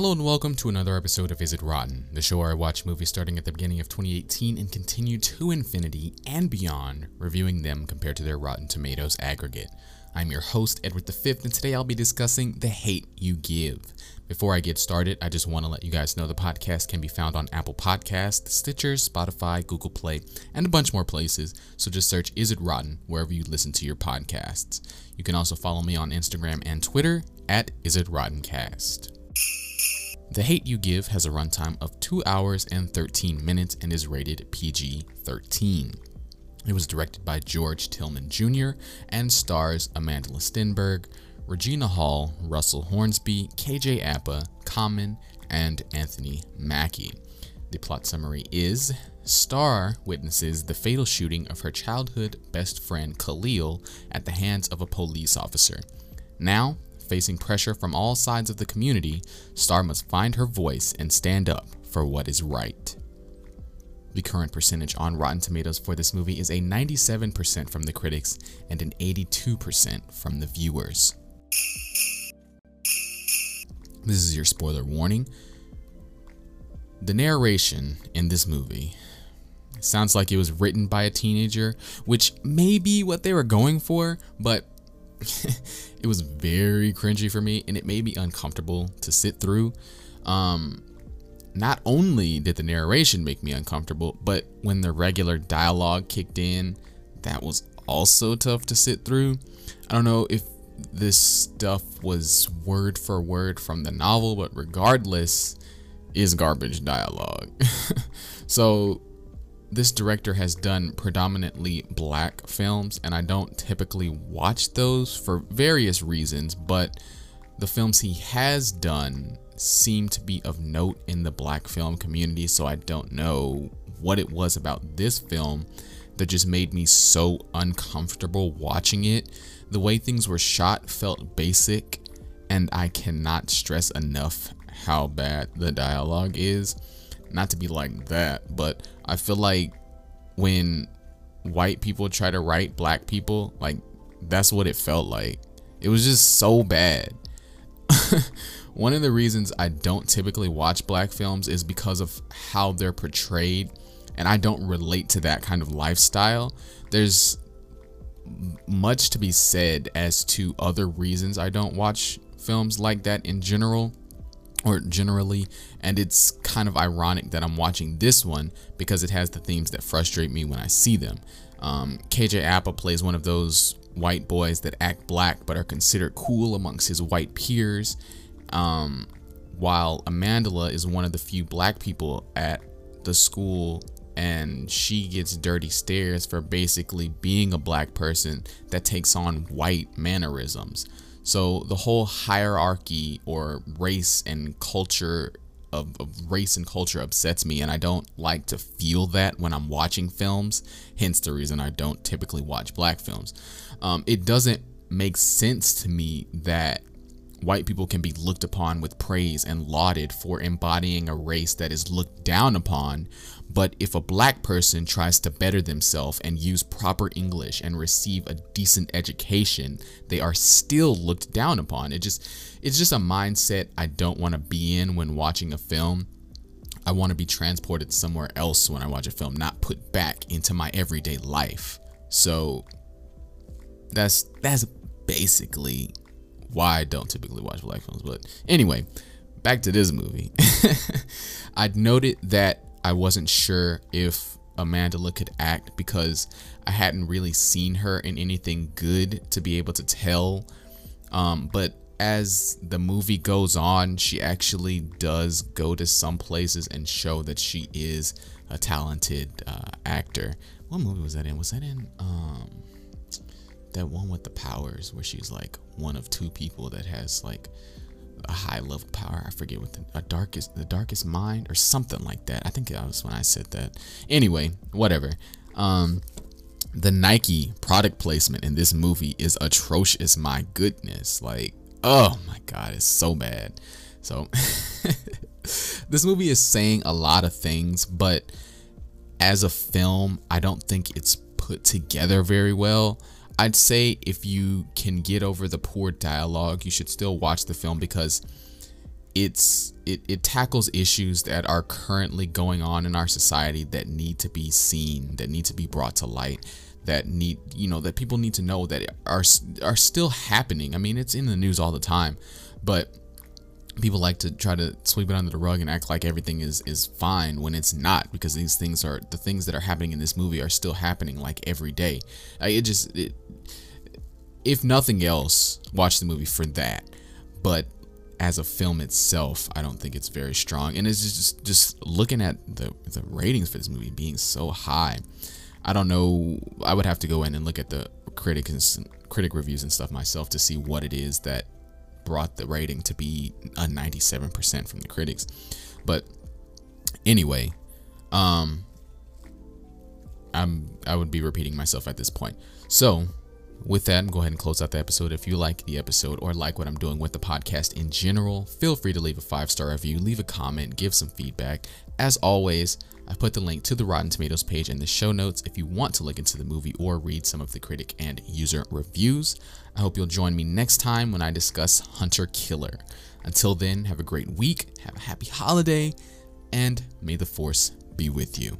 Hello and welcome to another episode of Is It Rotten, the show where I watch movies starting at the beginning of 2018 and continue to infinity and beyond, reviewing them compared to their Rotten Tomatoes aggregate. I'm your host, Edward V, and today I'll be discussing The Hate You Give. Before I get started, I just want to let you guys know the podcast can be found on Apple Podcasts, Stitcher, Spotify, Google Play, and a bunch more places, so just search Is It Rotten wherever you listen to your podcasts. You can also follow me on Instagram and Twitter at Is It Rottencast. The Hate You Give has a runtime of 2 hours and 13 minutes and is rated PG 13. It was directed by George Tillman Jr. and stars Amandla Stenberg, Regina Hall, Russell Hornsby, KJ Apa, Common, and Anthony Mackie. The plot summary is Star witnesses the fatal shooting of her childhood best friend Khalil at the hands of a police officer. Now, facing pressure from all sides of the community, Star must find her voice and stand up for what is right. The current percentage on Rotten Tomatoes for this movie is a 97% from the critics and an 82% from the viewers. This is your spoiler warning. The narration in this movie sounds like it was written by a teenager, which may be what they were going for, but it was very cringy for me and it made me uncomfortable to sit through. Um, not only did the narration make me uncomfortable, but when the regular dialogue kicked in, that was also tough to sit through. I don't know if this stuff was word for word from the novel, but regardless, is garbage dialogue. so this director has done predominantly black films, and I don't typically watch those for various reasons, but the films he has done seem to be of note in the black film community, so I don't know what it was about this film that just made me so uncomfortable watching it. The way things were shot felt basic, and I cannot stress enough how bad the dialogue is not to be like that, but I feel like when white people try to write black people, like that's what it felt like. It was just so bad. One of the reasons I don't typically watch black films is because of how they're portrayed, and I don't relate to that kind of lifestyle. There's much to be said as to other reasons I don't watch films like that in general or generally and it's kind of ironic that I'm watching this one because it has the themes that frustrate me when I see them. Um, KJ Apa plays one of those white boys that act black but are considered cool amongst his white peers, um, while Amandla is one of the few black people at the school and she gets dirty stares for basically being a black person that takes on white mannerisms. So the whole hierarchy or race and culture of, of, race and culture upsets me, and I don't like to feel that when I'm watching films. Hence the reason I don't typically watch black films. Um, it doesn't make sense to me that white people can be looked upon with praise and lauded for embodying a race that is looked down upon. But if a black person tries to better themselves and use proper English and receive a decent education, they are still looked down upon. It just it's just a mindset I don't want to be in when watching a film. I want to be transported somewhere else when I watch a film, not put back into my everyday life. So that's that's basically why I don't typically watch black films. But anyway, back to this movie. I'd noted that I wasn't sure if Amandla could act because I hadn't really seen her in anything good to be able to tell. Um, but as the movie goes on, she actually does go to some places and show that she is a talented uh, actor. What movie was that in? Was that in um, that one with the powers where she's like one of two people that has like a high level power. I forget what the a darkest the darkest mind or something like that. I think that was when I said that. Anyway, whatever. Um the Nike product placement in this movie is atrocious. My goodness. Like, oh my god, it's so bad. So this movie is saying a lot of things, but as a film, I don't think it's put together very well. I'd say if you can get over the poor dialogue, you should still watch the film because it's it, it tackles issues that are currently going on in our society that need to be seen, that need to be brought to light, that need you know that people need to know that are are still happening. I mean, it's in the news all the time, but people like to try to sweep it under the rug and act like everything is is fine when it's not because these things are the things that are happening in this movie are still happening like every day. it just it, if nothing else, watch the movie for that. But as a film itself, I don't think it's very strong. And it's just just looking at the the ratings for this movie being so high. I don't know. I would have to go in and look at the critic and critic reviews and stuff myself to see what it is that brought the rating to be a 97% from the critics. But anyway, um I'm I would be repeating myself at this point. So, with that, I'm gonna go ahead and close out the episode. If you like the episode or like what I'm doing with the podcast in general, feel free to leave a five star review, leave a comment, give some feedback. As always, I put the link to the Rotten Tomatoes page in the show notes if you want to look into the movie or read some of the critic and user reviews. I hope you'll join me next time when I discuss Hunter Killer. Until then, have a great week, have a happy holiday, and may the force be with you.